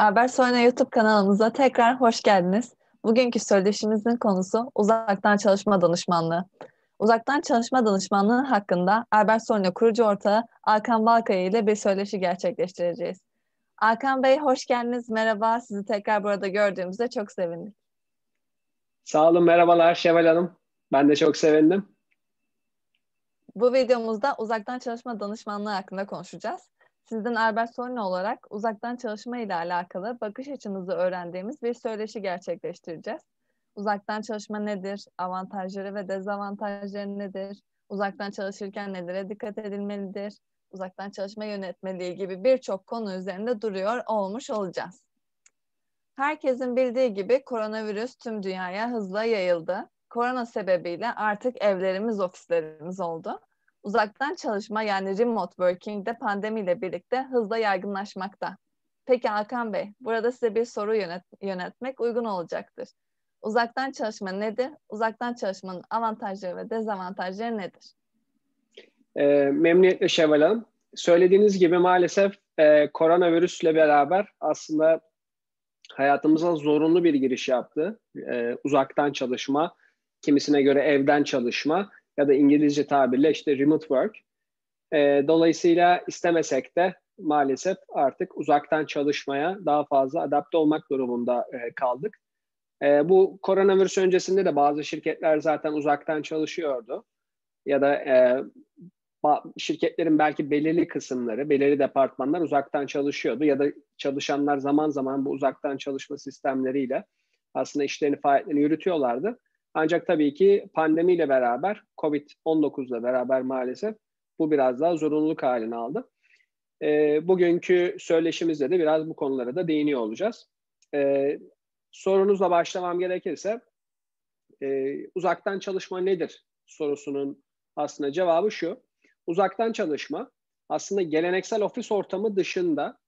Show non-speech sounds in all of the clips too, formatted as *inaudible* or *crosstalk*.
Albert YouTube kanalımıza tekrar hoş geldiniz. Bugünkü söyleşimizin konusu uzaktan çalışma danışmanlığı. Uzaktan çalışma danışmanlığı hakkında Albert kurucu ortağı Alkan Balkaya ile bir söyleşi gerçekleştireceğiz. Alkan Bey hoş geldiniz. Merhaba. Sizi tekrar burada gördüğümüzde çok sevindik. Sağ olun. Merhabalar Şevval Hanım. Ben de çok sevindim. Bu videomuzda uzaktan çalışma danışmanlığı hakkında konuşacağız. Sizden Albert Sorna olarak uzaktan çalışma ile alakalı bakış açınızı öğrendiğimiz bir söyleşi gerçekleştireceğiz. Uzaktan çalışma nedir? Avantajları ve dezavantajları nedir? Uzaktan çalışırken nelere dikkat edilmelidir? Uzaktan çalışma yönetmeliği gibi birçok konu üzerinde duruyor olmuş olacağız. Herkesin bildiği gibi koronavirüs tüm dünyaya hızla yayıldı. Korona sebebiyle artık evlerimiz ofislerimiz oldu. Uzaktan çalışma yani remote working de pandemiyle birlikte hızla yaygınlaşmakta. Peki Hakan Bey, burada size bir soru yönet yönetmek uygun olacaktır. Uzaktan çalışma nedir? Uzaktan çalışmanın avantajları ve dezavantajları nedir? E, memnuniyetle Şevval Hanım. Söylediğiniz gibi maalesef e, koronavirüsle beraber aslında hayatımıza zorunlu bir giriş yaptı. E, uzaktan çalışma, kimisine göre evden çalışma ya da İngilizce tabirle işte remote work. E, dolayısıyla istemesek de maalesef artık uzaktan çalışmaya daha fazla adapte olmak durumunda e, kaldık. E, bu koronavirüs öncesinde de bazı şirketler zaten uzaktan çalışıyordu. Ya da e, şirketlerin belki belirli kısımları, belirli departmanlar uzaktan çalışıyordu. Ya da çalışanlar zaman zaman bu uzaktan çalışma sistemleriyle aslında işlerini, faaliyetlerini yürütüyorlardı. Ancak tabii ki pandemiyle beraber, Covid-19 ile beraber maalesef bu biraz daha zorunluluk halini aldı. E, bugünkü söyleşimizde de biraz bu konulara da değiniyor olacağız. E, sorunuzla başlamam gerekirse, e, uzaktan çalışma nedir sorusunun aslında cevabı şu. Uzaktan çalışma aslında geleneksel ofis ortamı dışında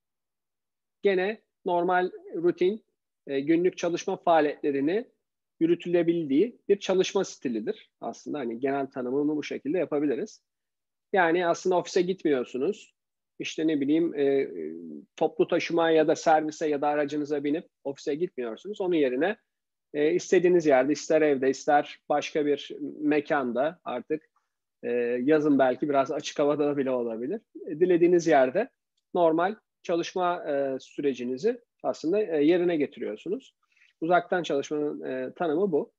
gene normal rutin e, günlük çalışma faaliyetlerini yürütülebildiği bir çalışma stilidir aslında. Hani genel tanımını bu şekilde yapabiliriz. Yani aslında ofise gitmiyorsunuz. İşte ne bileyim e, toplu taşıma ya da servise ya da aracınıza binip ofise gitmiyorsunuz. Onun yerine e, istediğiniz yerde ister evde ister başka bir mekanda artık e, yazın belki biraz açık havada bile olabilir. E, dilediğiniz yerde normal çalışma e, sürecinizi aslında e, yerine getiriyorsunuz. Uzaktan çalışmanın e, tanımı bu.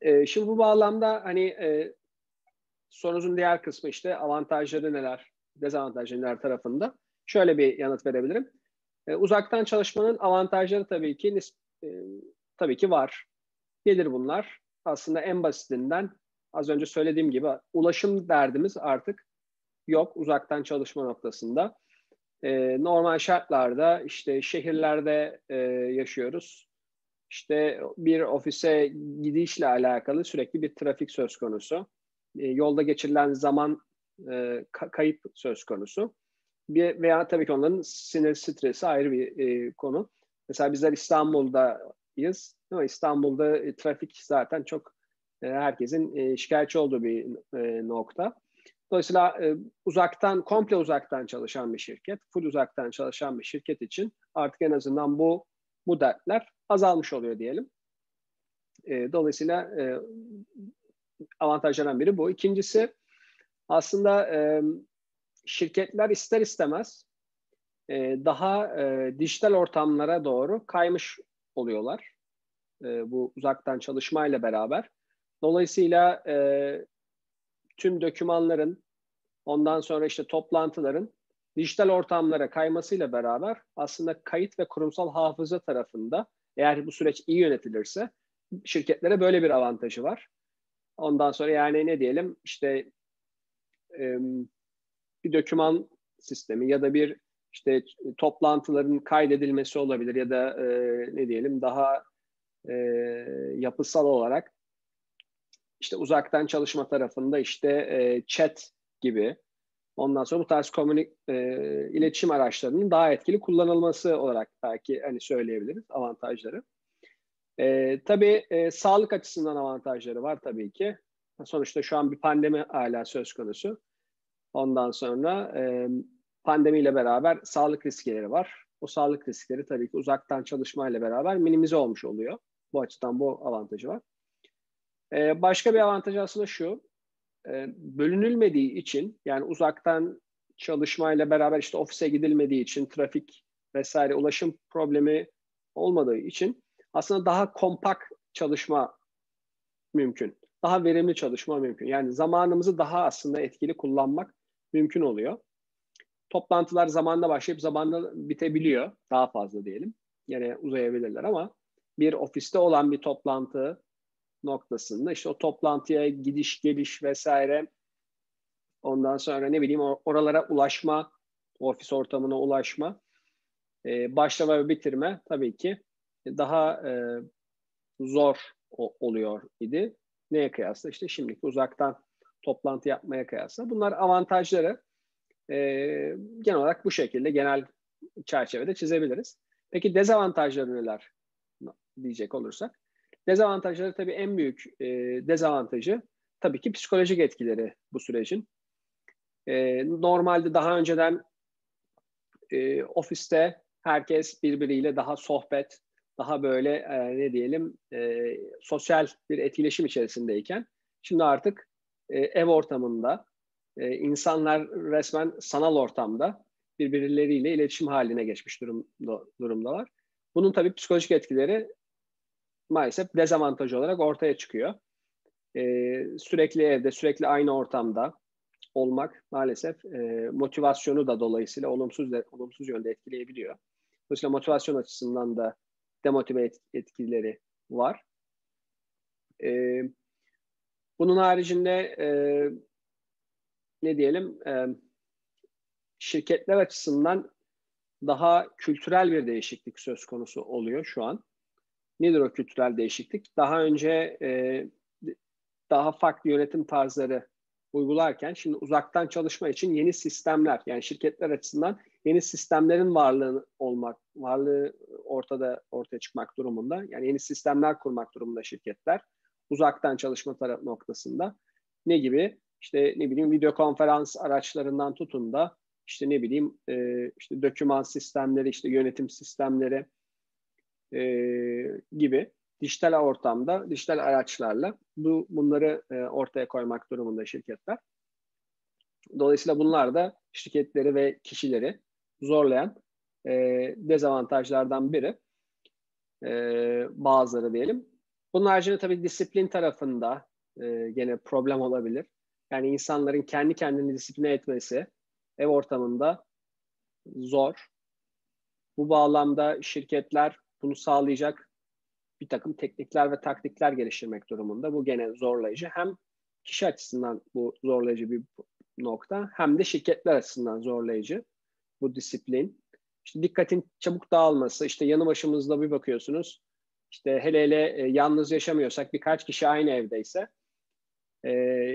E, şimdi bu bağlamda hani e, sorunuzun diğer kısmı işte avantajları neler, dezavantajları neler tarafında şöyle bir yanıt verebilirim. E, uzaktan çalışmanın avantajları tabii ki e, tabii ki var. Nedir bunlar? Aslında en basitinden az önce söylediğim gibi ulaşım derdimiz artık yok uzaktan çalışma noktasında. E, normal şartlarda işte şehirlerde e, yaşıyoruz işte bir ofise gidişle alakalı sürekli bir trafik söz konusu. E, yolda geçirilen zaman e, kayıp söz konusu. Bir, veya tabii ki onların sinir stresi ayrı bir e, konu. Mesela bizler İstanbul'dayız. Ama İstanbul'da e, trafik zaten çok e, herkesin e, şikayetçi olduğu bir e, nokta. Dolayısıyla e, uzaktan, komple uzaktan çalışan bir şirket, full uzaktan çalışan bir şirket için artık en azından bu bu dertler azalmış oluyor diyelim. E, dolayısıyla e, avantajlardan biri bu. İkincisi aslında e, şirketler ister istemez e, daha e, dijital ortamlara doğru kaymış oluyorlar. E, bu uzaktan çalışmayla beraber. Dolayısıyla e, tüm dokümanların ondan sonra işte toplantıların dijital ortamlara kaymasıyla beraber aslında kayıt ve kurumsal hafıza tarafında eğer bu süreç iyi yönetilirse şirketlere böyle bir avantajı var. Ondan sonra yani ne diyelim işte bir doküman sistemi ya da bir işte toplantıların kaydedilmesi olabilir ya da ne diyelim daha yapısal olarak işte uzaktan çalışma tarafında işte chat gibi Ondan sonra bu tarz komünik e, iletişim araçlarının daha etkili kullanılması olarak belki hani söyleyebiliriz avantajları. E, tabii e, sağlık açısından avantajları var tabii ki. Sonuçta şu an bir pandemi hala söz konusu. Ondan sonra e, pandemiyle beraber sağlık riskleri var. o sağlık riskleri tabii ki uzaktan çalışmayla beraber minimize olmuş oluyor. Bu açıdan bu avantajı var. Ee, başka bir avantajı aslında şu, e, bölünülmediği için yani uzaktan çalışmayla beraber işte ofise gidilmediği için trafik vesaire ulaşım problemi olmadığı için aslında daha kompak çalışma mümkün. Daha verimli çalışma mümkün. Yani zamanımızı daha aslında etkili kullanmak mümkün oluyor. Toplantılar zamanında başlayıp zamanında bitebiliyor. Daha fazla diyelim. Yine uzayabilirler ama bir ofiste olan bir toplantı noktasında işte o toplantıya gidiş geliş vesaire ondan sonra ne bileyim oralara ulaşma ofis ortamına ulaşma e, başlama ve bitirme tabii ki daha e, zor oluyor idi. Neye kıyasla? İşte şimdiki uzaktan toplantı yapmaya kıyasla. Bunlar avantajları e, genel olarak bu şekilde genel çerçevede çizebiliriz. Peki dezavantajları neler diyecek olursak? Dezavantajları tabii en büyük e, dezavantajı tabii ki psikolojik etkileri bu sürecin. E, normalde daha önceden e, ofiste herkes birbiriyle daha sohbet, daha böyle e, ne diyelim e, sosyal bir etkileşim içerisindeyken şimdi artık e, ev ortamında e, insanlar resmen sanal ortamda birbirleriyle iletişim haline geçmiş durumda, durumdalar. Bunun tabii psikolojik etkileri maalesef dezavantaj olarak ortaya çıkıyor. E, sürekli evde, sürekli aynı ortamda olmak maalesef e, motivasyonu da dolayısıyla olumsuz de, olumsuz yönde etkileyebiliyor. Dolayısıyla motivasyon açısından da demotive etkileri var. E, bunun haricinde e, ne diyelim e, şirketler açısından daha kültürel bir değişiklik söz konusu oluyor şu an. Nedir o kültürel değişiklik? Daha önce e, daha farklı yönetim tarzları uygularken şimdi uzaktan çalışma için yeni sistemler yani şirketler açısından yeni sistemlerin varlığı olmak, varlığı ortada ortaya çıkmak durumunda. Yani yeni sistemler kurmak durumunda şirketler uzaktan çalışma tarafı noktasında. Ne gibi? İşte ne bileyim video konferans araçlarından tutun da işte ne bileyim e, işte doküman sistemleri, işte yönetim sistemleri e, gibi dijital ortamda, dijital araçlarla bu bunları e, ortaya koymak durumunda şirketler. Dolayısıyla bunlar da şirketleri ve kişileri zorlayan e, dezavantajlardan biri. E, bazıları diyelim. Bunun haricinde tabii disiplin tarafında e, gene problem olabilir. Yani insanların kendi kendini disipline etmesi ev ortamında zor. Bu bağlamda şirketler bunu sağlayacak bir takım teknikler ve taktikler geliştirmek durumunda. Bu gene zorlayıcı. Hem kişi açısından bu zorlayıcı bir nokta hem de şirketler açısından zorlayıcı bu disiplin. İşte dikkatin çabuk dağılması, işte yanı başımızda bir bakıyorsunuz. İşte hele hele e, yalnız yaşamıyorsak birkaç kişi aynı evdeyse e,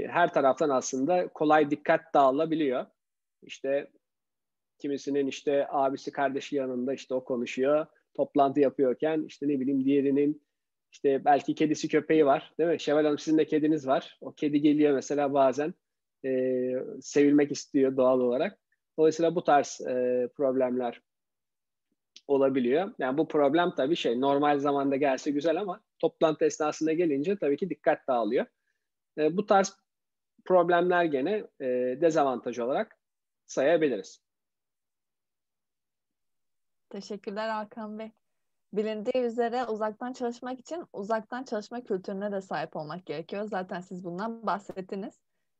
her taraftan aslında kolay dikkat dağılabiliyor. İşte kimisinin işte abisi kardeşi yanında işte o konuşuyor. Toplantı yapıyorken işte ne bileyim diğerinin işte belki kedisi köpeği var değil mi? Şevval Hanım sizin de kediniz var. O kedi geliyor mesela bazen e, sevilmek istiyor doğal olarak. Dolayısıyla bu tarz e, problemler olabiliyor. Yani bu problem tabii şey normal zamanda gelse güzel ama toplantı esnasında gelince tabii ki dikkat dağılıyor. E, bu tarz problemler gene e, dezavantaj olarak sayabiliriz. Teşekkürler Hakan Bey. Bilindiği üzere uzaktan çalışmak için uzaktan çalışma kültürüne de sahip olmak gerekiyor. Zaten siz bundan bahsettiniz.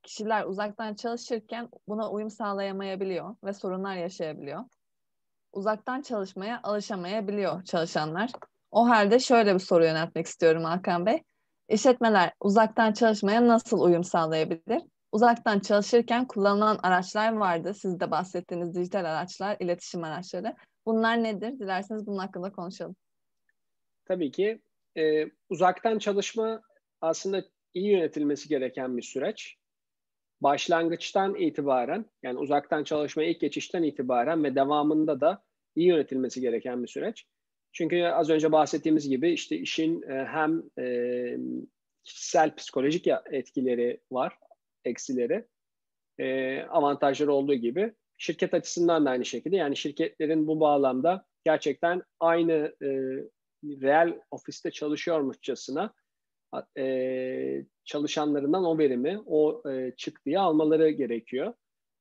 Kişiler uzaktan çalışırken buna uyum sağlayamayabiliyor ve sorunlar yaşayabiliyor. Uzaktan çalışmaya alışamayabiliyor çalışanlar. O halde şöyle bir soru yöneltmek istiyorum Hakan Bey. İşletmeler uzaktan çalışmaya nasıl uyum sağlayabilir? Uzaktan çalışırken kullanılan araçlar vardı. Siz de bahsettiğiniz dijital araçlar, iletişim araçları. Bunlar nedir? Dilerseniz bunun hakkında konuşalım. Tabii ki. E, uzaktan çalışma aslında iyi yönetilmesi gereken bir süreç. Başlangıçtan itibaren, yani uzaktan çalışmaya ilk geçişten itibaren ve devamında da iyi yönetilmesi gereken bir süreç. Çünkü az önce bahsettiğimiz gibi işte işin e, hem e, kişisel psikolojik etkileri var, eksileri, e, avantajları olduğu gibi şirket açısından da aynı şekilde. Yani şirketlerin bu bağlamda gerçekten aynı e, reel ofiste çalışıyormuşçasına e, çalışanlarından o verimi, o e, çıktıyı almaları gerekiyor.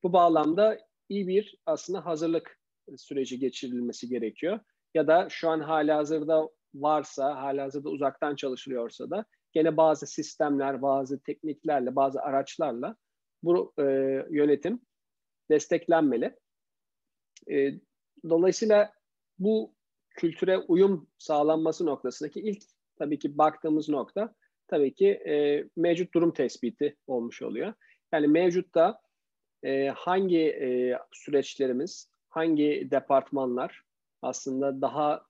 Bu bağlamda iyi bir aslında hazırlık süreci geçirilmesi gerekiyor. Ya da şu an hala hazırda varsa, hala hazırda uzaktan çalışılıyorsa da gene bazı sistemler, bazı tekniklerle, bazı araçlarla bu e, yönetim desteklenmeli. E, dolayısıyla bu kültüre uyum sağlanması noktasındaki ilk tabii ki baktığımız nokta tabii ki e, mevcut durum tespiti olmuş oluyor. Yani mevcutta e, hangi e, süreçlerimiz, hangi departmanlar aslında daha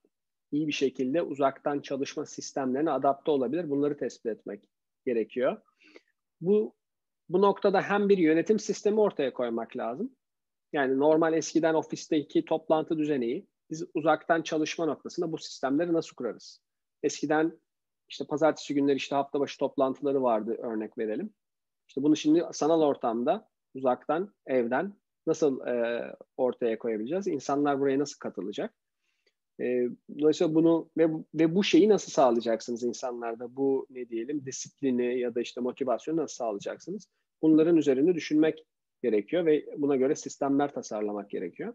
iyi bir şekilde uzaktan çalışma sistemlerine adapte olabilir. Bunları tespit etmek gerekiyor. Bu bu noktada hem bir yönetim sistemi ortaya koymak lazım. Yani normal eskiden ofisteki toplantı düzeni, biz uzaktan çalışma noktasında bu sistemleri nasıl kurarız? Eskiden işte pazartesi günleri işte hafta başı toplantıları vardı örnek verelim. İşte bunu şimdi sanal ortamda uzaktan, evden nasıl e, ortaya koyabileceğiz? İnsanlar buraya nasıl katılacak? E, dolayısıyla bunu ve, ve bu şeyi nasıl sağlayacaksınız insanlarda? Bu ne diyelim disiplini ya da işte motivasyonu nasıl sağlayacaksınız? Bunların üzerinde düşünmek gerekiyor ve buna göre sistemler tasarlamak gerekiyor.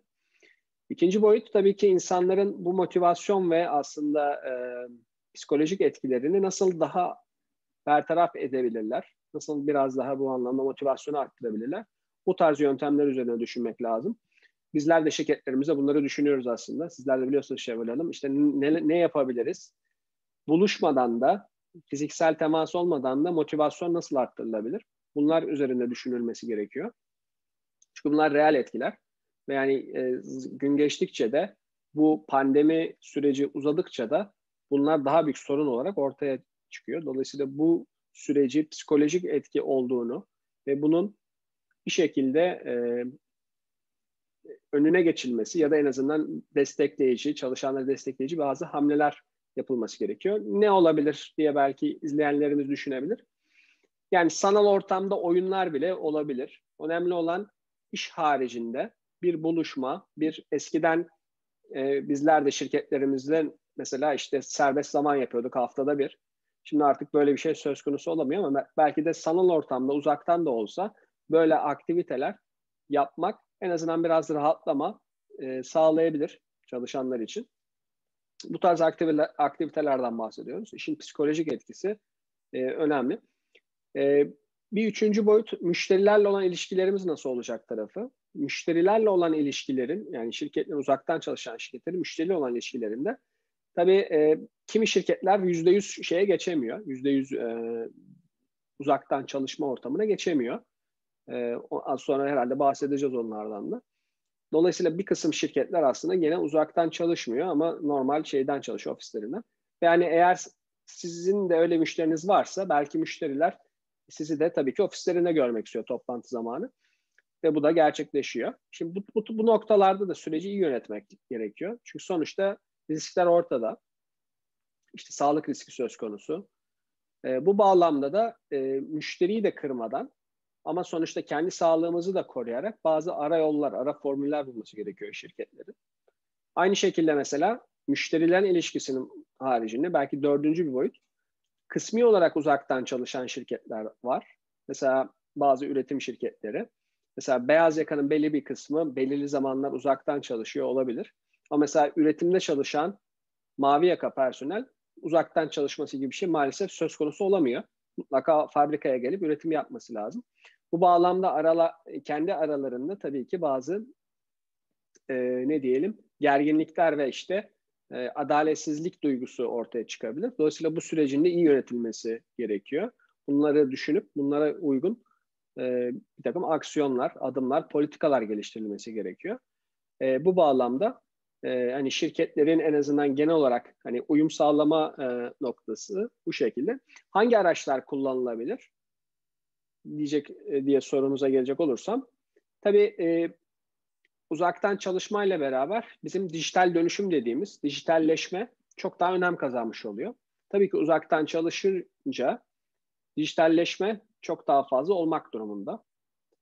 İkinci boyut tabii ki insanların bu motivasyon ve aslında e, psikolojik etkilerini nasıl daha bertaraf edebilirler? Nasıl biraz daha bu anlamda motivasyonu arttırabilirler? Bu tarz yöntemler üzerine düşünmek lazım. Bizler de şirketlerimizde bunları düşünüyoruz aslında. Sizler de biliyorsunuz Şevval Hanım. İşte ne, ne yapabiliriz? Buluşmadan da, fiziksel temas olmadan da motivasyon nasıl arttırılabilir? Bunlar üzerinde düşünülmesi gerekiyor. Çünkü bunlar reel etkiler. Ve yani e, gün geçtikçe de bu pandemi süreci uzadıkça da bunlar daha büyük sorun olarak ortaya çıkıyor. Dolayısıyla bu süreci psikolojik etki olduğunu ve bunun bir şekilde e, önüne geçilmesi ya da en azından destekleyici, çalışanları destekleyici bazı hamleler yapılması gerekiyor. Ne olabilir diye belki izleyenlerimiz düşünebilir. Yani sanal ortamda oyunlar bile olabilir. Önemli olan iş haricinde bir buluşma, bir eskiden e, bizler de şirketlerimizde mesela işte serbest zaman yapıyorduk haftada bir. Şimdi artık böyle bir şey söz konusu olamıyor ama belki de sanal ortamda uzaktan da olsa böyle aktiviteler yapmak en azından biraz rahatlama e, sağlayabilir çalışanlar için. Bu tarz aktivitelerden bahsediyoruz. İşin psikolojik etkisi e, önemli. E, bir üçüncü boyut müşterilerle olan ilişkilerimiz nasıl olacak tarafı. Müşterilerle olan ilişkilerin yani şirketlerin uzaktan çalışan şirketlerin müşteriyle olan ilişkilerinde tabii e, kimi şirketler yüzde yüz şeye geçemiyor. Yüzde yüz e, uzaktan çalışma ortamına geçemiyor. E, az sonra herhalde bahsedeceğiz onlardan da. Dolayısıyla bir kısım şirketler aslında gene uzaktan çalışmıyor ama normal şeyden çalışıyor ofislerinden. Yani eğer sizin de öyle müşteriniz varsa belki müşteriler sizi de tabii ki ofislerinde görmek istiyor toplantı zamanı. Ve bu da gerçekleşiyor. Şimdi bu, bu, bu noktalarda da süreci iyi yönetmek gerekiyor. Çünkü sonuçta riskler ortada. İşte sağlık riski söz konusu. E, bu bağlamda da e, müşteriyi de kırmadan ama sonuçta kendi sağlığımızı da koruyarak bazı ara yollar, ara formüller bulması gerekiyor şirketlerin. Aynı şekilde mesela müşterilerin ilişkisinin haricinde belki dördüncü bir boyut kısmi olarak uzaktan çalışan şirketler var. Mesela bazı üretim şirketleri. Mesela beyaz yakanın belli bir kısmı belirli zamanlar uzaktan çalışıyor olabilir. Ama mesela üretimde çalışan mavi yaka personel uzaktan çalışması gibi bir şey maalesef söz konusu olamıyor. Mutlaka fabrikaya gelip üretim yapması lazım. Bu bağlamda arala, kendi aralarında tabii ki bazı e, ne diyelim gerginlikler ve işte e, adaletsizlik duygusu ortaya çıkabilir. Dolayısıyla bu sürecin de iyi yönetilmesi gerekiyor. Bunları düşünüp bunlara uygun e, bir takım aksiyonlar, adımlar, politikalar geliştirilmesi gerekiyor. E, bu bağlamda e, hani şirketlerin en azından genel olarak hani uyum sağlama e, noktası bu şekilde. Hangi araçlar kullanılabilir? diyecek e, diye sorumuza gelecek olursam. Tabii e, uzaktan çalışmayla beraber bizim dijital dönüşüm dediğimiz dijitalleşme çok daha önem kazanmış oluyor. Tabii ki uzaktan çalışınca dijitalleşme çok daha fazla olmak durumunda.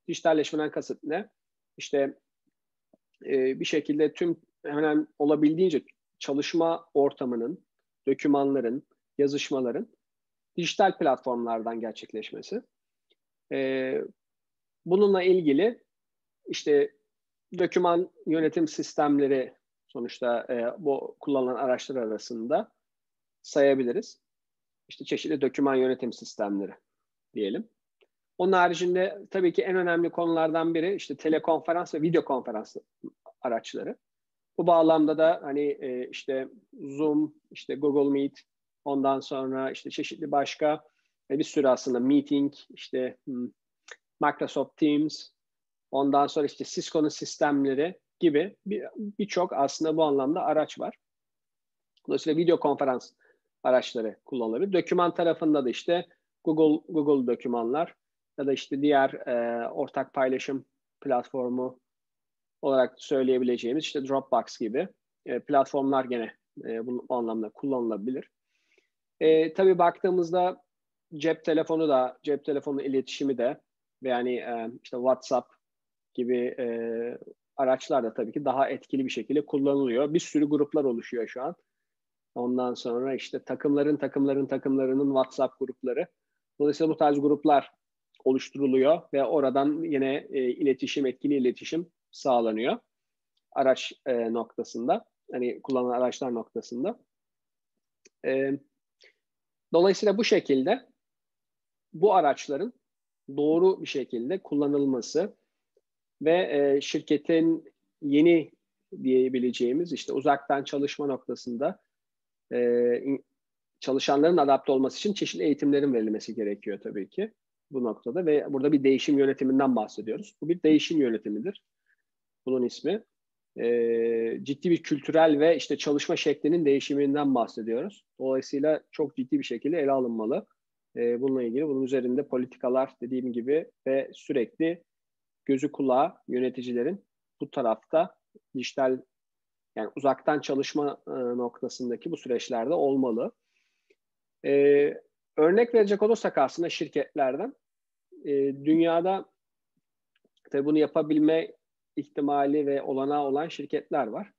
Dijitalleşmeden kasıt ne? İşte e, bir şekilde tüm hemen olabildiğince çalışma ortamının, dokümanların, yazışmaların dijital platformlardan gerçekleşmesi. E, bununla ilgili işte doküman yönetim sistemleri sonuçta e, bu kullanılan araçlar arasında sayabiliriz. İşte çeşitli doküman yönetim sistemleri diyelim. Onun haricinde tabii ki en önemli konulardan biri işte telekonferans ve video konferans araçları. Bu bağlamda da hani e, işte Zoom, işte Google Meet, ondan sonra işte çeşitli başka e, bir sürü aslında meeting, işte hmm, Microsoft Teams, ondan sonra işte Cisco'nun sistemleri gibi birçok bir aslında bu anlamda araç var. Dolayısıyla video konferans araçları kullanılabilir. Doküman tarafında da işte Google Google dokümanlar ya da işte diğer e, ortak paylaşım platformu olarak söyleyebileceğimiz işte Dropbox gibi e, platformlar gene e, bu anlamda kullanılabilir. E, tabii baktığımızda cep telefonu da, cep telefonu iletişimi de ve yani e, işte WhatsApp gibi e, araçlar da tabii ki daha etkili bir şekilde kullanılıyor. Bir sürü gruplar oluşuyor şu an. Ondan sonra işte takımların takımların takımlarının WhatsApp grupları. Dolayısıyla bu tarz gruplar oluşturuluyor ve oradan yine e, iletişim, etkili iletişim sağlanıyor. Araç e, noktasında, hani kullanılan araçlar noktasında. E, dolayısıyla bu şekilde bu araçların doğru bir şekilde kullanılması ve e, şirketin yeni diyebileceğimiz işte uzaktan çalışma noktasında e, çalışanların adapte olması için çeşitli eğitimlerin verilmesi gerekiyor tabii ki bu noktada ve burada bir değişim yönetiminden bahsediyoruz. Bu bir değişim yönetimidir. Bunun ismi. E, ciddi bir kültürel ve işte çalışma şeklinin değişiminden bahsediyoruz. Dolayısıyla çok ciddi bir şekilde ele alınmalı. E, bununla ilgili bunun üzerinde politikalar dediğim gibi ve sürekli gözü kulağı yöneticilerin bu tarafta dijital yani uzaktan çalışma e, noktasındaki bu süreçlerde olmalı. Ee, örnek verecek olursak aslında şirketlerden e, dünyada tabii bunu yapabilme ihtimali ve olanağı olan şirketler var.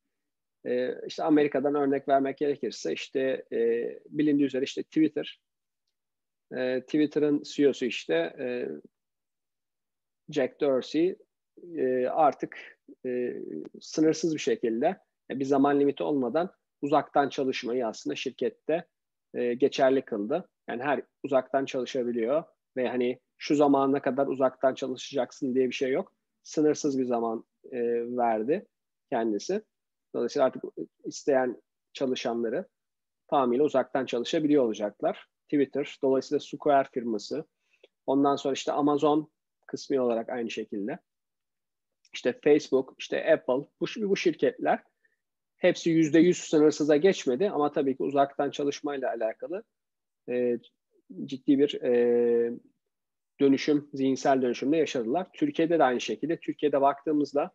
E, işte Amerika'dan örnek vermek gerekirse işte e, bilindiği üzere işte Twitter e, Twitter'ın CEO'su işte e, Jack Dorsey e, artık e, sınırsız bir şekilde bir zaman limiti olmadan uzaktan çalışmayı aslında şirkette e, geçerli kıldı. Yani her uzaktan çalışabiliyor ve hani şu zamana kadar uzaktan çalışacaksın diye bir şey yok. Sınırsız bir zaman e, verdi kendisi. Dolayısıyla artık isteyen çalışanları tamamıyla uzaktan çalışabiliyor olacaklar. Twitter, dolayısıyla Square firması, ondan sonra işte Amazon kısmi olarak aynı şekilde. İşte Facebook, işte Apple, bu, bu şirketler hepsi yüzde yüz sınırsıza geçmedi ama tabii ki uzaktan çalışmayla alakalı e, ciddi bir e, dönüşüm, zihinsel dönüşümde yaşadılar. Türkiye'de de aynı şekilde. Türkiye'de baktığımızda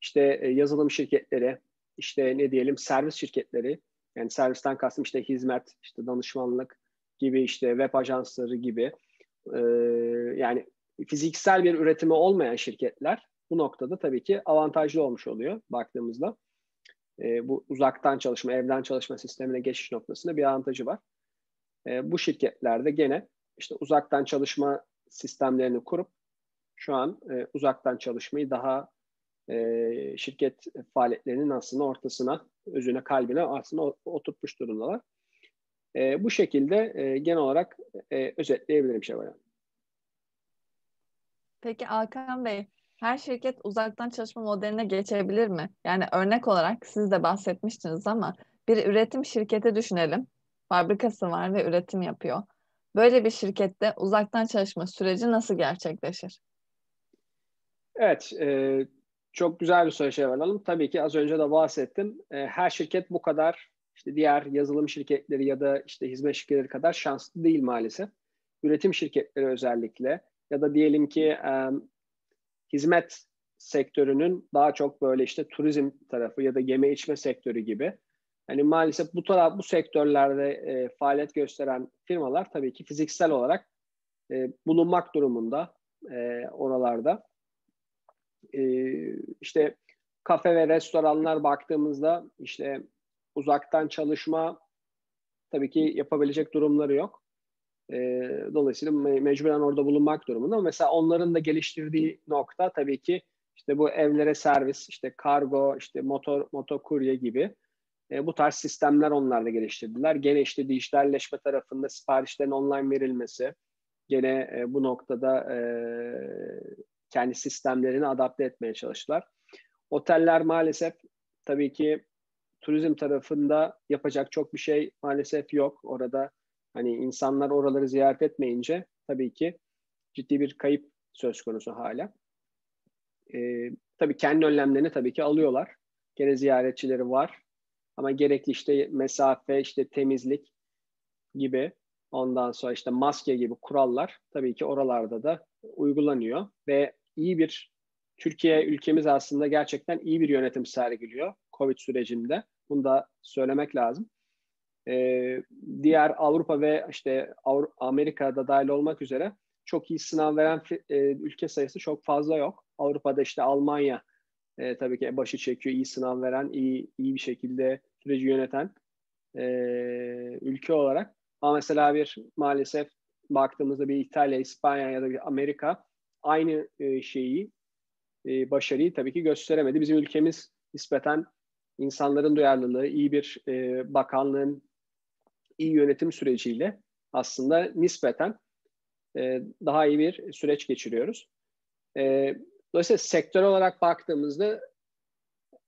işte e, yazılım şirketleri, işte ne diyelim servis şirketleri, yani servisten kastım işte hizmet, işte danışmanlık gibi işte web ajansları gibi e, yani fiziksel bir üretimi olmayan şirketler bu noktada tabii ki avantajlı olmuş oluyor baktığımızda. E, bu uzaktan çalışma, evden çalışma sistemine geçiş noktasında bir avantajı var. E, bu şirketlerde gene işte uzaktan çalışma sistemlerini kurup şu an e, uzaktan çalışmayı daha e, şirket faaliyetlerinin aslında ortasına, özüne, kalbine aslında oturtmuş durumdalar. E, bu şekilde e, genel olarak e, özetleyebilirim Şevval Peki Hakan Bey, her şirket uzaktan çalışma modeline geçebilir mi? Yani örnek olarak siz de bahsetmiştiniz ama bir üretim şirketi düşünelim. Fabrikası var ve üretim yapıyor. Böyle bir şirkette uzaktan çalışma süreci nasıl gerçekleşir? Evet, e, çok güzel bir soru şey var Tabii ki az önce de bahsettim. E, her şirket bu kadar işte diğer yazılım şirketleri ya da işte hizmet şirketleri kadar şanslı değil maalesef. Üretim şirketleri özellikle ya da diyelim ki e, hizmet sektörünün daha çok böyle işte turizm tarafı ya da yeme içme sektörü gibi. Hani maalesef bu taraf bu sektörlerde e, faaliyet gösteren firmalar tabii ki fiziksel olarak e, bulunmak durumunda e, oralarda. E, işte kafe ve restoranlar baktığımızda işte uzaktan çalışma tabii ki yapabilecek durumları yok. E, dolayısıyla me- mecburen orada bulunmak durumunda. Mesela onların da geliştirdiği nokta tabii ki işte bu evlere servis, işte kargo, işte motor motokurye gibi e, bu tarz sistemler onlar da geliştirdiler. Gene işte dijitalleşme tarafında siparişlerin online verilmesi, gene e, bu noktada e, kendi sistemlerini adapte etmeye çalıştılar. Oteller maalesef tabii ki turizm tarafında yapacak çok bir şey maalesef yok. Orada hani insanlar oraları ziyaret etmeyince tabii ki ciddi bir kayıp söz konusu hala. Ee, tabii kendi önlemlerini tabii ki alıyorlar. Gene ziyaretçileri var. Ama gerekli işte mesafe, işte temizlik gibi ondan sonra işte maske gibi kurallar tabii ki oralarda da uygulanıyor ve iyi bir Türkiye ülkemiz aslında gerçekten iyi bir yönetim sergiliyor Covid sürecinde. Bunu da söylemek lazım. Ee, diğer Avrupa ve işte Avru- Amerika'da dahil olmak üzere çok iyi sınav veren e, ülke sayısı çok fazla yok. Avrupa'da işte Almanya e, tabii ki başı çekiyor, iyi sınav veren, iyi iyi bir şekilde süreci yöneten e, ülke olarak. Ama mesela bir maalesef baktığımızda bir İtalya, İspanya ya da bir Amerika aynı e, şeyi, e, başarıyı tabii ki gösteremedi. Bizim ülkemiz nispeten insanların duyarlılığı, iyi bir e, bakanlığın iyi yönetim süreciyle aslında nispeten e, daha iyi bir süreç geçiriyoruz. E, dolayısıyla sektör olarak baktığımızda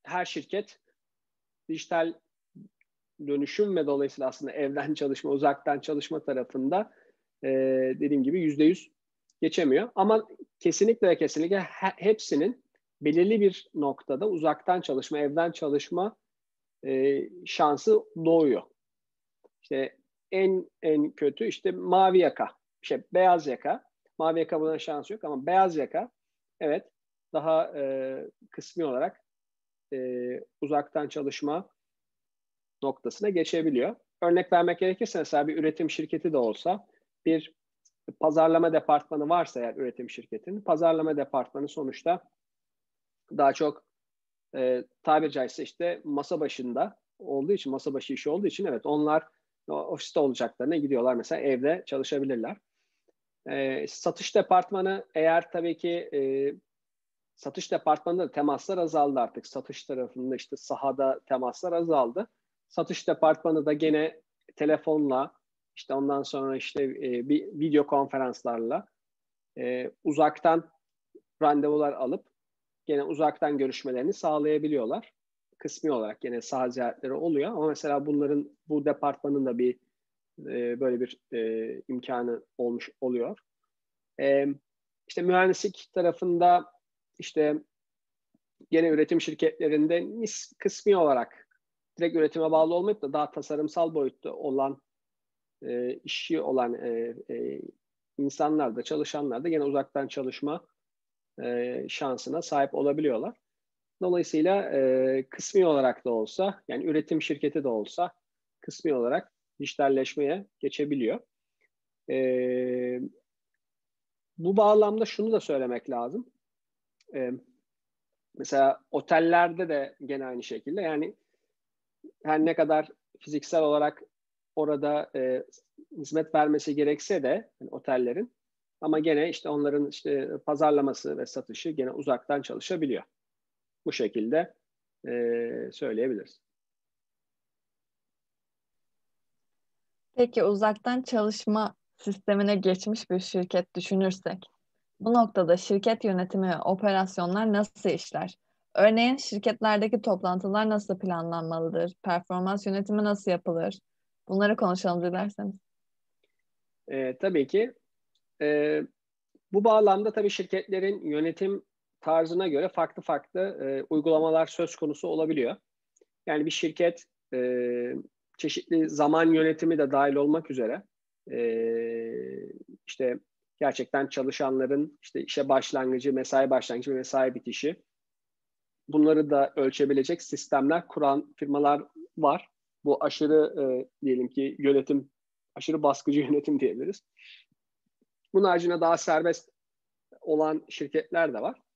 her şirket dijital dönüşüm ve dolayısıyla aslında evden çalışma, uzaktan çalışma tarafında e, dediğim gibi yüzde yüz geçemiyor. Ama kesinlikle ve kesinlikle hepsinin belirli bir noktada uzaktan çalışma, evden çalışma e, şansı doğuyor. İşte en en kötü işte mavi yaka, şey beyaz yaka. Mavi yaka buna şansı yok ama beyaz yaka evet daha e, kısmi olarak e, uzaktan çalışma noktasına geçebiliyor. Örnek vermek gerekirse mesela bir üretim şirketi de olsa bir pazarlama departmanı varsa eğer üretim şirketinin pazarlama departmanı sonuçta daha çok e, tabiri caizse işte masa başında olduğu için masa başı işi olduğu için evet onlar ofiste olacaklarına gidiyorlar mesela evde çalışabilirler. E, satış departmanı eğer tabii ki e, satış departmanında da temaslar azaldı artık. Satış tarafında işte sahada temaslar azaldı. Satış departmanı da gene telefonla işte ondan sonra işte e, bir video konferanslarla e, uzaktan randevular alıp gene uzaktan görüşmelerini sağlayabiliyorlar. Kısmi olarak gene saha ziyaretleri oluyor ama mesela bunların bu departmanın da bir e, böyle bir e, imkanı olmuş oluyor. E, işte mühendislik tarafında işte gene üretim şirketlerinde nis, kısmi olarak direkt üretime bağlı olmayıp da daha tasarımsal boyutta olan e, işi olan e, e, insanlar da çalışanlar da gene uzaktan çalışma e, şansına sahip olabiliyorlar. Dolayısıyla e, kısmi olarak da olsa yani üretim şirketi de olsa kısmi olarak dijitalleşmeye geçebiliyor. E, bu bağlamda şunu da söylemek lazım. E, mesela otellerde de gene aynı şekilde yani her ne kadar fiziksel olarak orada e, hizmet vermesi gerekse de yani otellerin ama gene işte onların işte pazarlaması ve satışı gene uzaktan çalışabiliyor. Bu şekilde e, söyleyebiliriz. Peki uzaktan çalışma sistemine geçmiş bir şirket düşünürsek, bu noktada şirket yönetimi ve operasyonlar nasıl işler? Örneğin şirketlerdeki toplantılar nasıl planlanmalıdır? Performans yönetimi nasıl yapılır? Bunları konuşalım dilerseniz. E, tabii ki. E, bu bağlamda tabii şirketlerin yönetim tarzına göre farklı farklı e, uygulamalar söz konusu olabiliyor. Yani bir şirket e, çeşitli zaman yönetimi de dahil olmak üzere e, işte gerçekten çalışanların işte işe başlangıcı, mesai başlangıcı ve mesai bitişi bunları da ölçebilecek sistemler kuran firmalar var. Bu aşırı e, diyelim ki yönetim, aşırı baskıcı *laughs* yönetim diyebiliriz. Bunun haricinde daha serbest olan şirketler de var.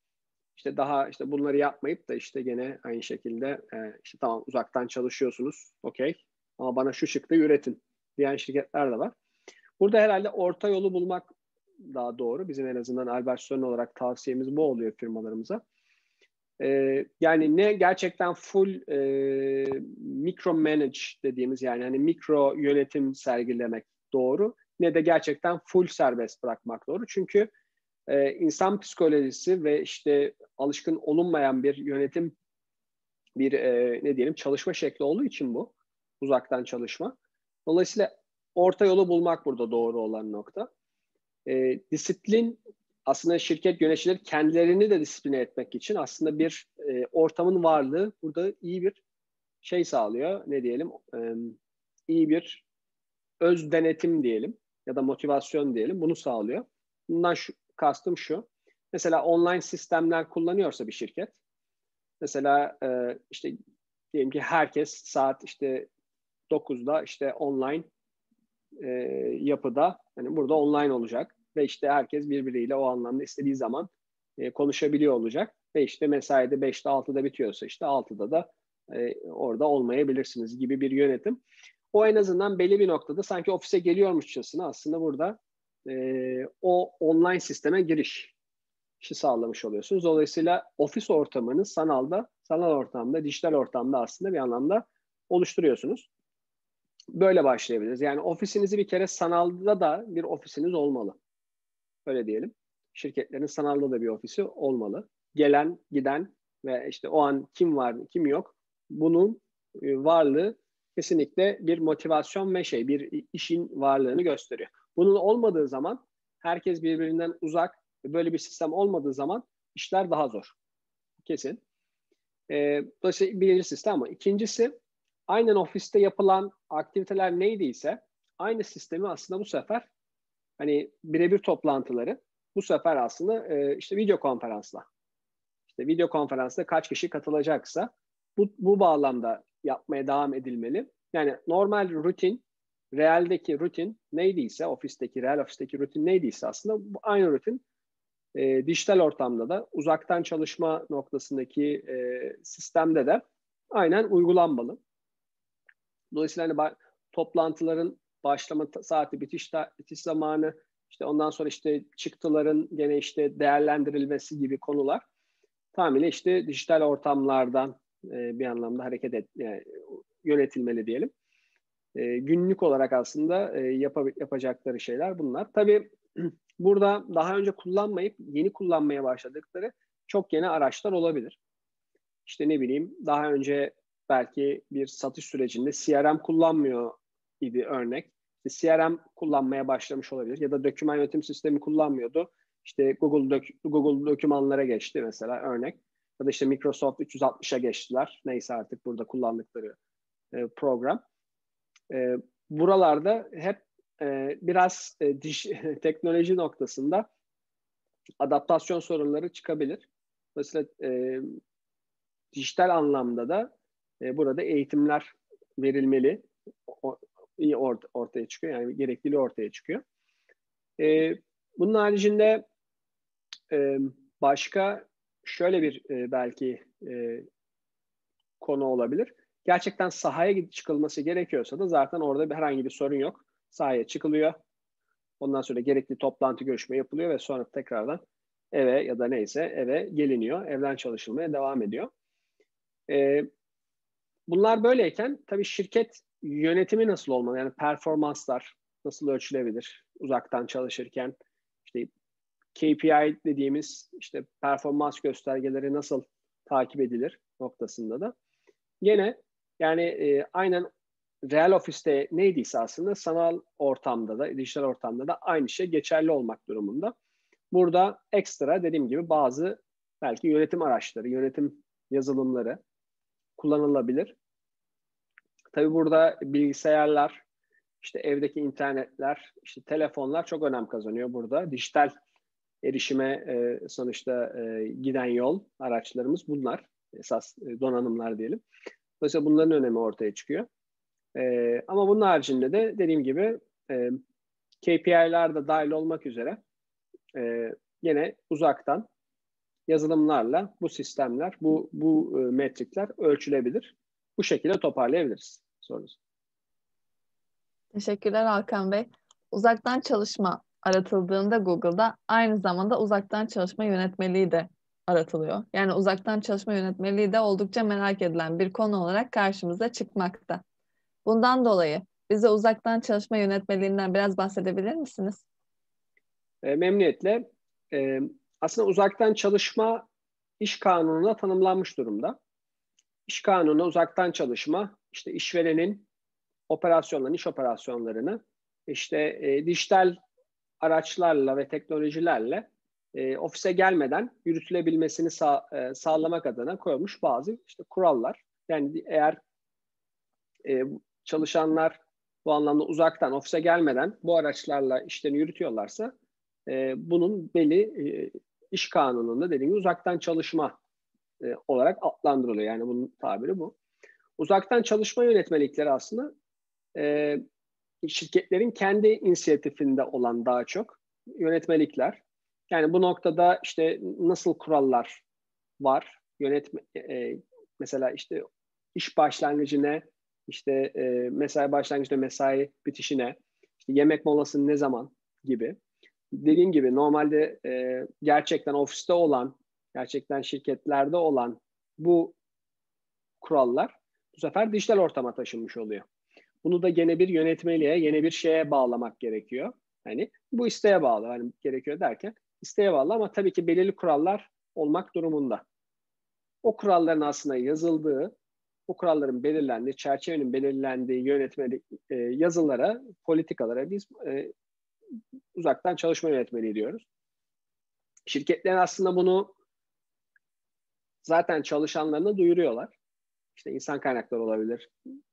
İşte daha işte bunları yapmayıp da işte gene aynı şekilde e, işte tamam uzaktan çalışıyorsunuz okey ama bana şu şıkta üretin diyen şirketler de var. Burada herhalde orta yolu bulmak daha doğru. Bizim en azından Albert Stern olarak tavsiyemiz bu oluyor firmalarımıza. Ee, yani ne gerçekten full e, mikro manage dediğimiz yani hani mikro yönetim sergilemek doğru ne de gerçekten full serbest bırakmak doğru. Çünkü e, insan psikolojisi ve işte alışkın olunmayan bir yönetim bir e, ne diyelim çalışma şekli olduğu için bu uzaktan çalışma. Dolayısıyla orta yolu bulmak burada doğru olan nokta. E, disiplin aslında şirket yöneticileri kendilerini de disipline etmek için aslında bir e, ortamın varlığı burada iyi bir şey sağlıyor. Ne diyelim? E, iyi bir öz denetim diyelim ya da motivasyon diyelim. Bunu sağlıyor. Bundan şu, kastım şu. Mesela online sistemler kullanıyorsa bir şirket mesela e, işte diyelim ki herkes saat işte 9'da işte online e, yapıda hani burada online olacak ve işte herkes birbiriyle o anlamda istediği zaman e, konuşabiliyor olacak ve işte mesaide 5'te 6'da bitiyorsa işte 6'da da e, orada olmayabilirsiniz gibi bir yönetim. O en azından belli bir noktada sanki ofise geliyormuşçasına aslında burada e, o online sisteme giriş sağlamış oluyorsunuz. Dolayısıyla ofis ortamını sanalda, sanal ortamda, dijital ortamda aslında bir anlamda oluşturuyorsunuz. Böyle başlayabiliriz. Yani ofisinizi bir kere sanalda da bir ofisiniz olmalı. Öyle diyelim. Şirketlerin sanalda da bir ofisi olmalı. Gelen, giden ve işte o an kim var, kim yok bunun e, varlığı kesinlikle bir motivasyon ve şey, bir işin varlığını gösteriyor. Bunun olmadığı zaman herkes birbirinden uzak böyle bir sistem olmadığı zaman işler daha zor. Kesin. Ee, dolayısıyla birinci sistem ama ikincisi aynen ofiste yapılan aktiviteler neydiyse aynı sistemi aslında bu sefer hani birebir toplantıları bu sefer aslında e, işte video konferansla işte video konferansla kaç kişi katılacaksa bu, bu bağlamda yapmaya devam edilmeli. Yani normal rutin, realdeki rutin neydiyse, ofisteki, real ofisteki rutin neydiyse aslında bu aynı rutin e, dijital ortamda da uzaktan çalışma noktasındaki e, sistemde de aynen uygulanmalı. Dolayısıyla hani toplantıların başlama saati, bitiş, bitiş zamanı, işte ondan sonra işte çıktıların gene işte değerlendirilmesi gibi konular tamamıyla işte dijital ortamlardan e, bir anlamda hareket et, yani yönetilmeli diyelim. E, günlük olarak aslında e, yap, yapacakları şeyler bunlar. Tabii *clears throat* burada daha önce kullanmayıp yeni kullanmaya başladıkları çok yeni araçlar olabilir. İşte ne bileyim daha önce belki bir satış sürecinde CRM kullanmıyor idi örnek. CRM kullanmaya başlamış olabilir ya da doküman yönetim sistemi kullanmıyordu. İşte Google dök Google dokümanlara geçti mesela örnek. Ya da işte Microsoft 360'a geçtiler. Neyse artık burada kullandıkları e, program. E, buralarda hep e, biraz e, diş, *laughs* teknoloji noktasında adaptasyon sorunları çıkabilir. Mesela e, dijital anlamda da e, burada eğitimler verilmeli. O, iyi ort ortaya çıkıyor. Yani gerekliliği ortaya çıkıyor. E, bunun haricinde e, başka şöyle bir e, belki e, konu olabilir. Gerçekten sahaya çıkılması gerekiyorsa da zaten orada bir, herhangi bir sorun yok. Sahaya çıkılıyor. Ondan sonra gerekli toplantı görüşme yapılıyor ve sonra tekrardan eve ya da neyse eve geliniyor. Evden çalışılmaya devam ediyor. Ee, bunlar böyleyken tabii şirket yönetimi nasıl olmalı? Yani performanslar nasıl ölçülebilir uzaktan çalışırken? İşte KPI dediğimiz işte performans göstergeleri nasıl takip edilir noktasında da. Yine yani e, aynen real ofiste neydiyse aslında sanal ortamda da, dijital ortamda da aynı şey geçerli olmak durumunda. Burada ekstra dediğim gibi bazı belki yönetim araçları, yönetim yazılımları kullanılabilir. Tabi burada bilgisayarlar, işte evdeki internetler, işte telefonlar çok önem kazanıyor burada. Dijital erişime e, sonuçta e, giden yol araçlarımız bunlar. Esas e, donanımlar diyelim. Dolayısıyla bunların önemi ortaya çıkıyor. E, ama bunun haricinde de dediğim gibi e, KPI'ler de dahil olmak üzere e, yine uzaktan yazılımlarla bu sistemler, bu bu e, metrikler ölçülebilir. Bu şekilde toparlayabiliriz sorunuzu. Teşekkürler Hakan Bey. Uzaktan çalışma aratıldığında Google'da aynı zamanda uzaktan çalışma yönetmeliği de aratılıyor. Yani uzaktan çalışma yönetmeliği de oldukça merak edilen bir konu olarak karşımıza çıkmakta. Bundan dolayı bize uzaktan çalışma yönetmeliğinden biraz bahsedebilir misiniz? E, memnuniyetle. E, aslında uzaktan çalışma iş kanununa tanımlanmış durumda. İş kanunu uzaktan çalışma, işte işverenin operasyonlarını, iş operasyonlarını işte e, dijital araçlarla ve teknolojilerle e, ofise gelmeden yürütülebilmesini sağ, e, sağlamak adına koymuş bazı işte kurallar. Yani eğer e, çalışanlar bu anlamda uzaktan ofise gelmeden bu araçlarla işlerini yürütüyorlarsa e, bunun belli e, iş kanununda dediğim gibi uzaktan çalışma e, olarak adlandırılıyor. Yani bunun tabiri bu. Uzaktan çalışma yönetmelikleri aslında e, şirketlerin kendi inisiyatifinde olan daha çok yönetmelikler. Yani bu noktada işte nasıl kurallar var? Yönetme, e, mesela işte iş başlangıcı ne? İşte e, mesai başlangıcında mesai bitişine, işte yemek molası ne zaman gibi. Dediğim gibi normalde e, gerçekten ofiste olan, gerçekten şirketlerde olan bu kurallar bu sefer dijital ortama taşınmış oluyor. Bunu da gene bir yönetmeliğe, yeni bir şeye bağlamak gerekiyor. Hani bu isteğe bağlı. Hani gerekiyor derken isteğe bağlı ama tabii ki belirli kurallar olmak durumunda. O kuralların aslında yazıldığı, o kuralların belirlendiği, çerçevenin belirlendiği yönetmelik e, yazılara, politikalara biz e, uzaktan çalışma yönetmeliği diyoruz. Şirketler aslında bunu zaten çalışanlarına duyuruyorlar. İşte insan kaynakları olabilir,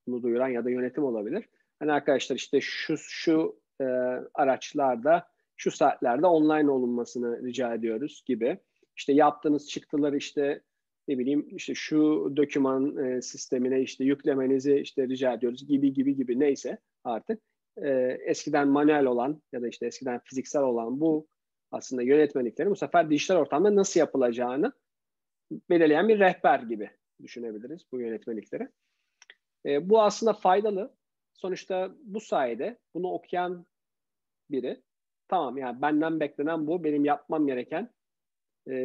bunu duyuran ya da yönetim olabilir. Hani arkadaşlar işte şu şu e, araçlarda şu saatlerde online olunmasını rica ediyoruz gibi. İşte yaptığınız çıktıları işte ne bileyim işte şu doküman e, sistemine işte yüklemenizi işte rica ediyoruz gibi gibi gibi neyse artık e, eskiden manuel olan ya da işte eskiden fiziksel olan bu aslında yönetmelikleri bu sefer dijital ortamda nasıl yapılacağını belirleyen bir rehber gibi düşünebiliriz bu yönetmelikleri. E, bu aslında faydalı. Sonuçta bu sayede bunu okuyan biri tamam yani benden beklenen bu, benim yapmam gereken e,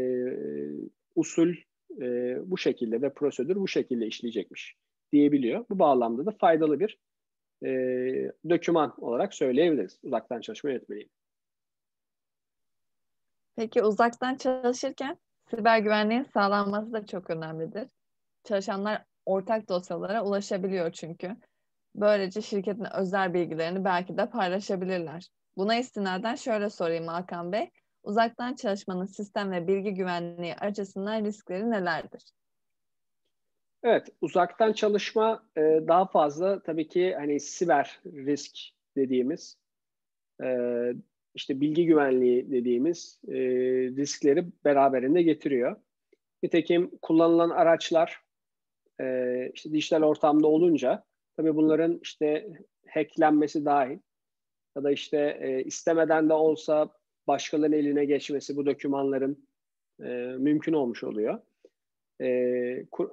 usul e, bu şekilde ve prosedür bu şekilde işleyecekmiş diyebiliyor. Bu bağlamda da faydalı bir e, döküman olarak söyleyebiliriz uzaktan çalışma yönetmeliği. Peki uzaktan çalışırken siber güvenliğin sağlanması da çok önemlidir. Çalışanlar ortak dosyalara ulaşabiliyor çünkü. Böylece şirketin özel bilgilerini belki de paylaşabilirler. Buna istinaden şöyle sorayım Hakan Bey. Uzaktan çalışmanın sistem ve bilgi güvenliği açısından riskleri nelerdir? Evet, uzaktan çalışma e, daha fazla tabii ki hani siber risk dediğimiz e, işte bilgi güvenliği dediğimiz e, riskleri beraberinde getiriyor. Nitekim kullanılan araçlar işte dijital ortamda olunca tabii bunların işte hacklenmesi dahil ya da işte e, istemeden de olsa başkalarının eline geçmesi bu dokümanların e, mümkün olmuş oluyor. E, kur,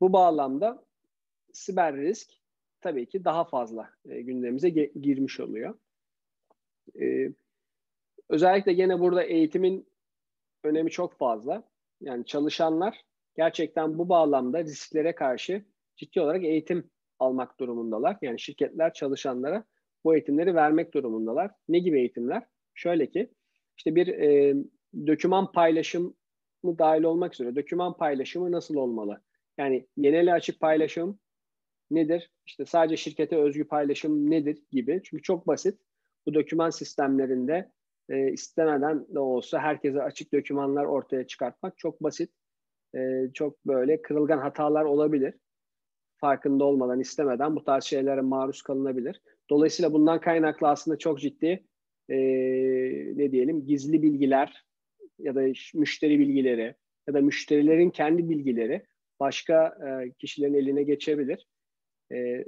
bu bağlamda siber risk tabii ki daha fazla e, gündemimize ge- girmiş oluyor. E, özellikle gene burada eğitimin önemi çok fazla. Yani çalışanlar gerçekten bu bağlamda risklere karşı ciddi olarak eğitim almak durumundalar. Yani şirketler çalışanlara bu eğitimleri vermek durumundalar. Ne gibi eğitimler? Şöyle ki işte bir e, döküman paylaşımı dahil olmak üzere döküman paylaşımı nasıl olmalı? Yani genel açık paylaşım nedir? İşte sadece şirkete özgü paylaşım nedir gibi. Çünkü çok basit. Bu döküman sistemlerinde e, istemeden de olsa herkese açık dökümanlar ortaya çıkartmak çok basit. E, çok böyle kırılgan hatalar olabilir. Farkında olmadan, istemeden bu tarz şeylere maruz kalınabilir. Dolayısıyla bundan kaynaklı aslında çok ciddi e, ne diyelim gizli bilgiler ya da müşteri bilgileri ya da müşterilerin kendi bilgileri başka e, kişilerin eline geçebilir. E,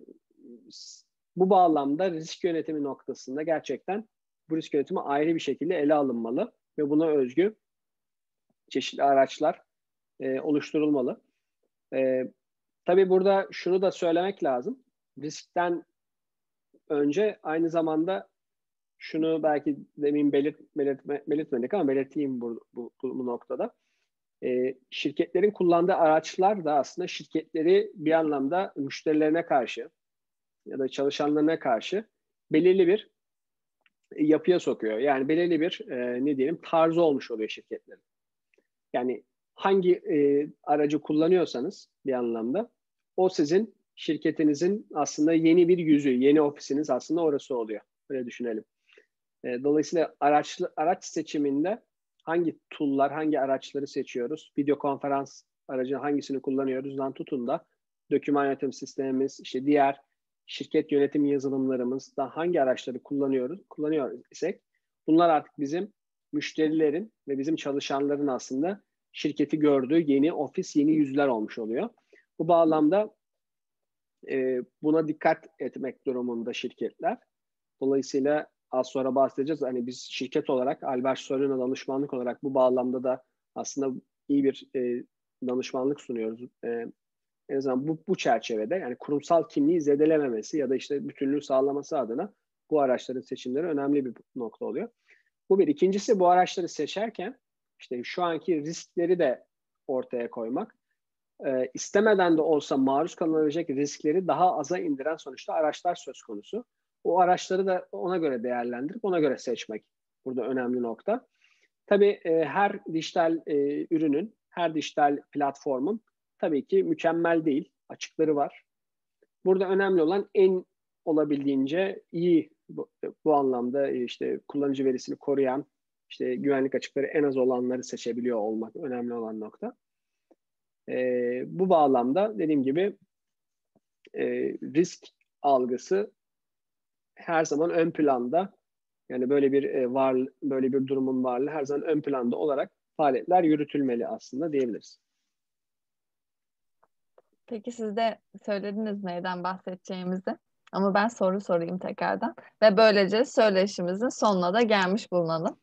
bu bağlamda risk yönetimi noktasında gerçekten bu risk yönetimi ayrı bir şekilde ele alınmalı ve buna özgü çeşitli araçlar e, oluşturulmalı. E, tabii burada şunu da söylemek lazım. Riskten önce aynı zamanda şunu belki demin belirt, belirtme, belirtmedik ama belirteyim bu, bu, bu noktada. E, şirketlerin kullandığı araçlar da aslında şirketleri bir anlamda müşterilerine karşı ya da çalışanlarına karşı belirli bir yapıya sokuyor. Yani belirli bir e, ne diyelim tarzı olmuş oluyor şirketlerin. Yani hangi e, aracı kullanıyorsanız bir anlamda o sizin şirketinizin aslında yeni bir yüzü, yeni ofisiniz aslında orası oluyor. Öyle düşünelim. E, dolayısıyla araçlı, araç seçiminde hangi tool'lar, hangi araçları seçiyoruz? Video konferans aracı hangisini kullanıyoruzdan tutun da doküman yönetim sistemimiz, işte diğer şirket yönetim yazılımlarımızda hangi araçları kullanıyoruz, kullanıyor isek bunlar artık bizim müşterilerin ve bizim çalışanların aslında şirketi gördüğü yeni ofis, yeni yüzler olmuş oluyor. Bu bağlamda e, buna dikkat etmek durumunda şirketler. Dolayısıyla az sonra bahsedeceğiz. Hani biz şirket olarak Albert Sorino danışmanlık olarak bu bağlamda da aslında iyi bir e, danışmanlık sunuyoruz. E, en azından bu, bu çerçevede yani kurumsal kimliği zedelememesi ya da işte bütünlüğü sağlaması adına bu araçların seçimleri önemli bir nokta oluyor. Bu bir. İkincisi bu araçları seçerken işte şu anki riskleri de ortaya koymak. E, istemeden de olsa maruz kalınabilecek riskleri daha aza indiren sonuçta araçlar söz konusu. O araçları da ona göre değerlendirip ona göre seçmek burada önemli nokta. Tabii e, her dijital e, ürünün, her dijital platformun tabii ki mükemmel değil. Açıkları var. Burada önemli olan en olabildiğince iyi bu, bu anlamda işte kullanıcı verisini koruyan, işte güvenlik açıkları en az olanları seçebiliyor olmak önemli olan nokta. E, bu bağlamda dediğim gibi e, risk algısı her zaman ön planda yani böyle bir e, var böyle bir durumun varlığı her zaman ön planda olarak faaliyetler yürütülmeli aslında diyebiliriz. Peki siz de söylediniz neyden bahsedeceğimizi. Ama ben soru sorayım tekrardan. Ve böylece söyleşimizin sonuna da gelmiş bulunalım.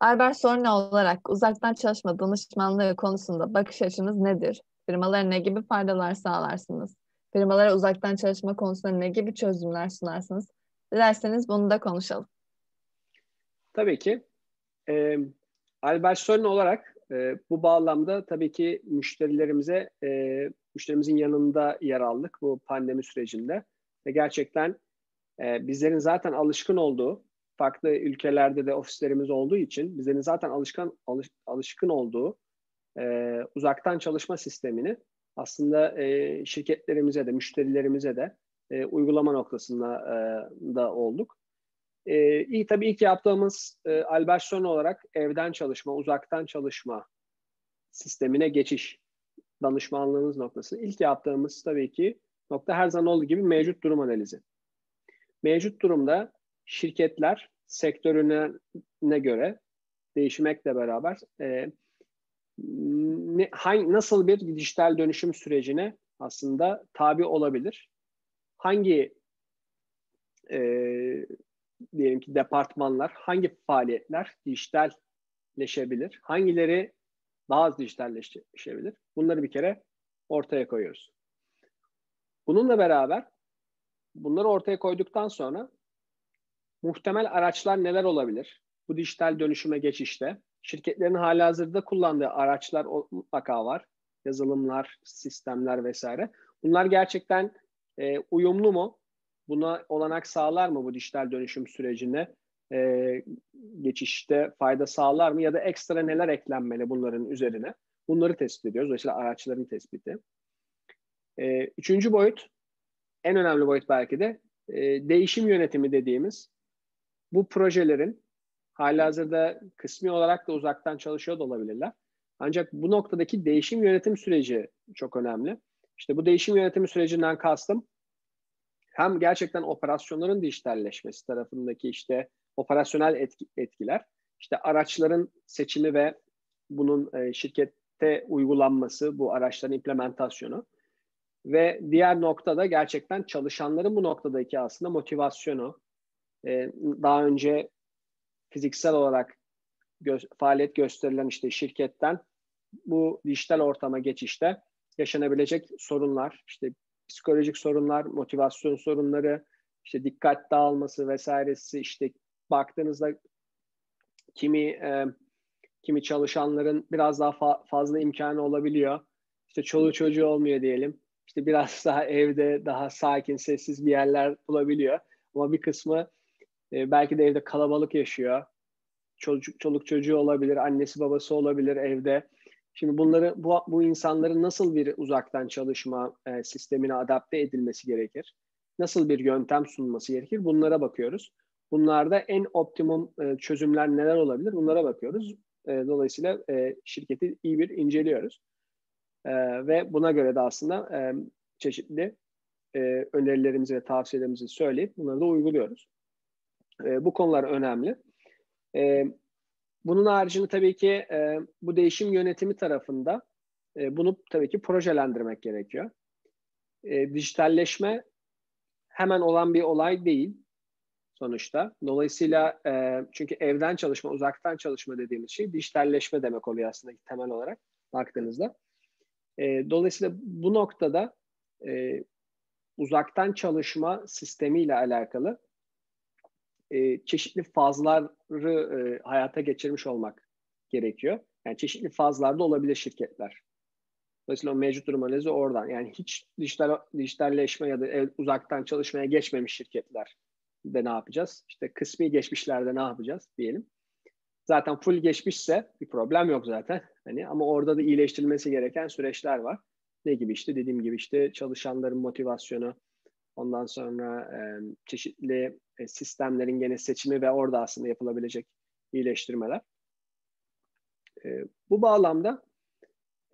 Albert Sorne olarak uzaktan çalışma danışmanlığı konusunda bakış açınız nedir? Firmalara ne gibi faydalar sağlarsınız? Firmalara uzaktan çalışma konusunda ne gibi çözümler sunarsınız? Dilerseniz bunu da konuşalım. Tabii ki. Ee, Albert Sorne olarak e, bu bağlamda tabii ki müşterilerimize, e, müşterimizin yanında yer aldık bu pandemi sürecinde. Ve gerçekten e, bizlerin zaten alışkın olduğu farklı ülkelerde de ofislerimiz olduğu için bizlerin zaten alışkan alış, alışkın olduğu e, uzaktan çalışma sistemini aslında e, şirketlerimize de müşterilerimize de e, uygulama noktasında e, da olduk. E, iyi tabii ilk yaptığımız e, Alberson olarak evden çalışma, uzaktan çalışma sistemine geçiş danışmanlığımız noktası. İlk yaptığımız tabii ki nokta her zaman olduğu gibi mevcut durum analizi. Mevcut durumda şirketler sektörüne ne göre değişmekle beraber e, ne, hangi, nasıl bir dijital dönüşüm sürecine aslında tabi olabilir? Hangi e, diyelim ki departmanlar, hangi faaliyetler dijitalleşebilir? Hangileri daha az dijitalleşebilir? Bunları bir kere ortaya koyuyoruz. Bununla beraber bunları ortaya koyduktan sonra muhtemel araçlar neler olabilir? Bu dijital dönüşüme geçişte şirketlerin hali hazırda kullandığı araçlar mutlaka var. Yazılımlar, sistemler vesaire. Bunlar gerçekten e, uyumlu mu? Buna olanak sağlar mı bu dijital dönüşüm sürecine? E, geçişte fayda sağlar mı? Ya da ekstra neler eklenmeli bunların üzerine? Bunları tespit ediyoruz. Dolayısıyla araçların tespiti. E, üçüncü boyut, en önemli boyut belki de e, değişim yönetimi dediğimiz bu projelerin halihazırda kısmi olarak da uzaktan çalışıyor da olabilirler. Ancak bu noktadaki değişim yönetim süreci çok önemli. İşte bu değişim yönetimi sürecinden kastım hem gerçekten operasyonların dijitalleşmesi tarafındaki işte operasyonel etki, etkiler, işte araçların seçimi ve bunun e, şirkette uygulanması, bu araçların implementasyonu ve diğer noktada gerçekten çalışanların bu noktadaki aslında motivasyonu, e, daha önce fiziksel olarak gö- faaliyet gösterilen işte şirketten bu dijital ortama geçişte yaşanabilecek sorunlar, işte psikolojik sorunlar, motivasyon sorunları, işte dikkat dağılması vesairesi işte baktığınızda kimi e, kimi çalışanların biraz daha fa- fazla imkanı olabiliyor. İşte çoluğu çocuğu olmuyor diyelim. İşte biraz *laughs* daha evde daha sakin, sessiz bir yerler bulabiliyor. Ama bir kısmı e, belki de evde kalabalık yaşıyor. Çocuk, çoluk çocuğu olabilir, annesi babası olabilir evde. Şimdi bunları bu, bu insanların nasıl bir uzaktan çalışma e, sistemine adapte edilmesi gerekir? Nasıl bir yöntem sunulması gerekir? Bunlara bakıyoruz. Bunlarda en optimum e, çözümler neler olabilir? Bunlara bakıyoruz. E, dolayısıyla e, şirketi iyi bir inceliyoruz. E, ve buna göre de aslında e, çeşitli e, önerilerimizi ve tavsiyelerimizi söyleyip bunları da uyguluyoruz. E, bu konular önemli. E, bunun haricinde tabii ki e, bu değişim yönetimi tarafında e, bunu tabii ki projelendirmek gerekiyor. E, dijitalleşme hemen olan bir olay değil sonuçta. Dolayısıyla e, çünkü evden çalışma, uzaktan çalışma dediğimiz şey dijitalleşme demek oluyor aslında temel olarak baktığınızda. E, dolayısıyla bu noktada e, uzaktan çalışma sistemiyle alakalı e, çeşitli fazları e, hayata geçirmiş olmak gerekiyor. Yani çeşitli fazlarda olabilir şirketler. Dolayısıyla o mevcut durum analizi oradan. Yani hiç dijital dijitalleşme ya da ev, uzaktan çalışmaya geçmemiş şirketler de ne yapacağız? İşte kısmi geçmişlerde ne yapacağız diyelim. Zaten full geçmişse bir problem yok zaten. Hani ama orada da iyileştirilmesi gereken süreçler var. Ne gibi işte dediğim gibi işte çalışanların motivasyonu, ondan sonra e, çeşitli e, sistemlerin gene seçimi ve orada aslında yapılabilecek iyileştirmeler. E, bu bağlamda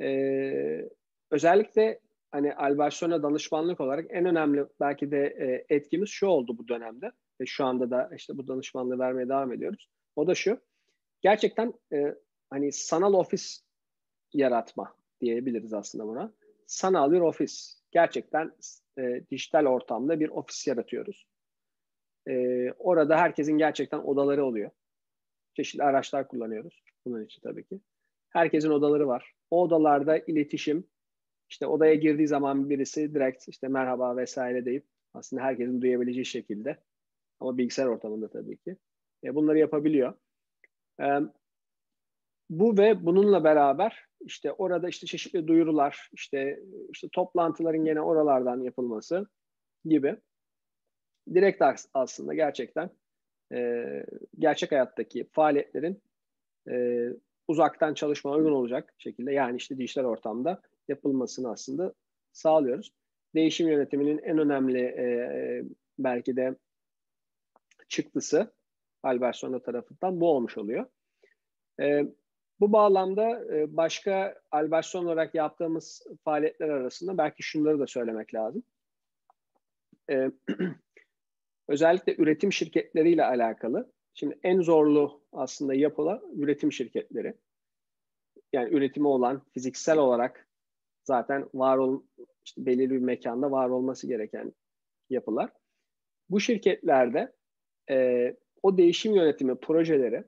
e, özellikle hani Albertson'a danışmanlık olarak en önemli belki de e, etkimiz şu oldu bu dönemde ve şu anda da işte bu danışmanlığı vermeye devam ediyoruz. O da şu, gerçekten e, hani sanal ofis yaratma diyebiliriz aslında buna. Sanal bir ofis. Gerçekten e, dijital ortamda bir ofis yaratıyoruz. E, orada herkesin gerçekten odaları oluyor. Çeşitli araçlar kullanıyoruz bunun için tabii ki. Herkesin odaları var. O odalarda iletişim, işte odaya girdiği zaman birisi direkt işte merhaba vesaire deyip aslında herkesin duyabileceği şekilde ama bilgisayar ortamında tabii ki. E, bunları yapabiliyor. E, bu ve bununla beraber işte orada işte çeşitli duyurular, işte işte toplantıların yine oralardan yapılması gibi direkt aslında gerçekten e, gerçek hayattaki faaliyetlerin e, uzaktan çalışma uygun olacak şekilde yani işte dijital ortamda yapılmasını aslında sağlıyoruz. Değişim yönetiminin en önemli e, belki de çıktısı Albertsona tarafından bu olmuş oluyor. E, bu bağlamda e, başka Albertson olarak yaptığımız faaliyetler arasında belki şunları da söylemek lazım. E, *clears throat* özellikle üretim şirketleriyle alakalı. Şimdi en zorlu aslında yapıla üretim şirketleri. Yani üretimi olan fiziksel olarak zaten var ol, işte belirli bir mekanda var olması gereken yapılar. Bu şirketlerde e, o değişim yönetimi projeleri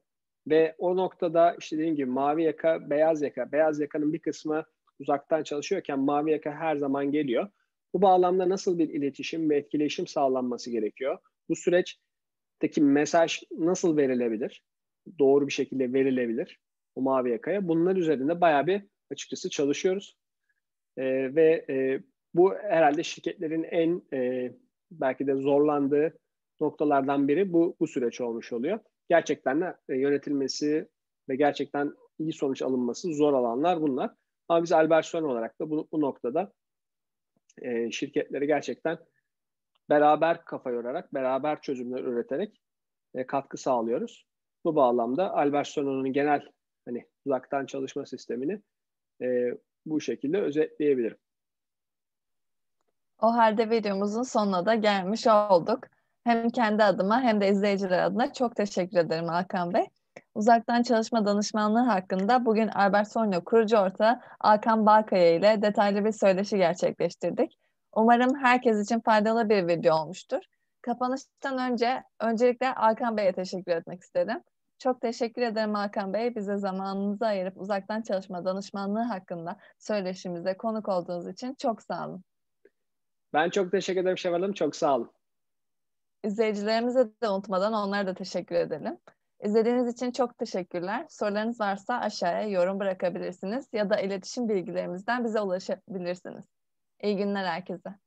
ve o noktada işte dediğim gibi mavi yaka, beyaz yaka, beyaz yakanın bir kısmı uzaktan çalışıyorken mavi yaka her zaman geliyor. Bu bağlamda nasıl bir iletişim ve etkileşim sağlanması gerekiyor? Bu süreçteki mesaj nasıl verilebilir? Doğru bir şekilde verilebilir o mavi yakaya. Bunlar üzerinde bayağı bir açıkçası çalışıyoruz. Ee, ve e, bu herhalde şirketlerin en e, belki de zorlandığı noktalardan biri bu, bu süreç olmuş oluyor. Gerçekten de e, yönetilmesi ve gerçekten iyi sonuç alınması zor alanlar bunlar. Ama biz Albertson olarak da bu, bu noktada e, şirketleri gerçekten beraber kafa yorarak, beraber çözümler üreterek e, katkı sağlıyoruz. Bu bağlamda Albertson'un genel hani uzaktan çalışma sistemini e, bu şekilde özetleyebilirim. O halde videomuzun sonuna da gelmiş olduk. Hem kendi adıma hem de izleyiciler adına çok teşekkür ederim Hakan Bey. Uzaktan çalışma danışmanlığı hakkında bugün Albert Sonyo kurucu ortağı Hakan Balkaya ile detaylı bir söyleşi gerçekleştirdik. Umarım herkes için faydalı bir video olmuştur. Kapanıştan önce öncelikle Hakan Bey'e teşekkür etmek isterim. Çok teşekkür ederim Hakan Bey. Bize zamanınızı ayırıp uzaktan çalışma danışmanlığı hakkında söyleşimize konuk olduğunuz için çok sağ olun. Ben çok teşekkür ederim Şevval Hanım. Çok sağ olun. İzleyicilerimize de unutmadan onlara da teşekkür edelim. İzlediğiniz için çok teşekkürler. Sorularınız varsa aşağıya yorum bırakabilirsiniz ya da iletişim bilgilerimizden bize ulaşabilirsiniz. İyi günler herkese.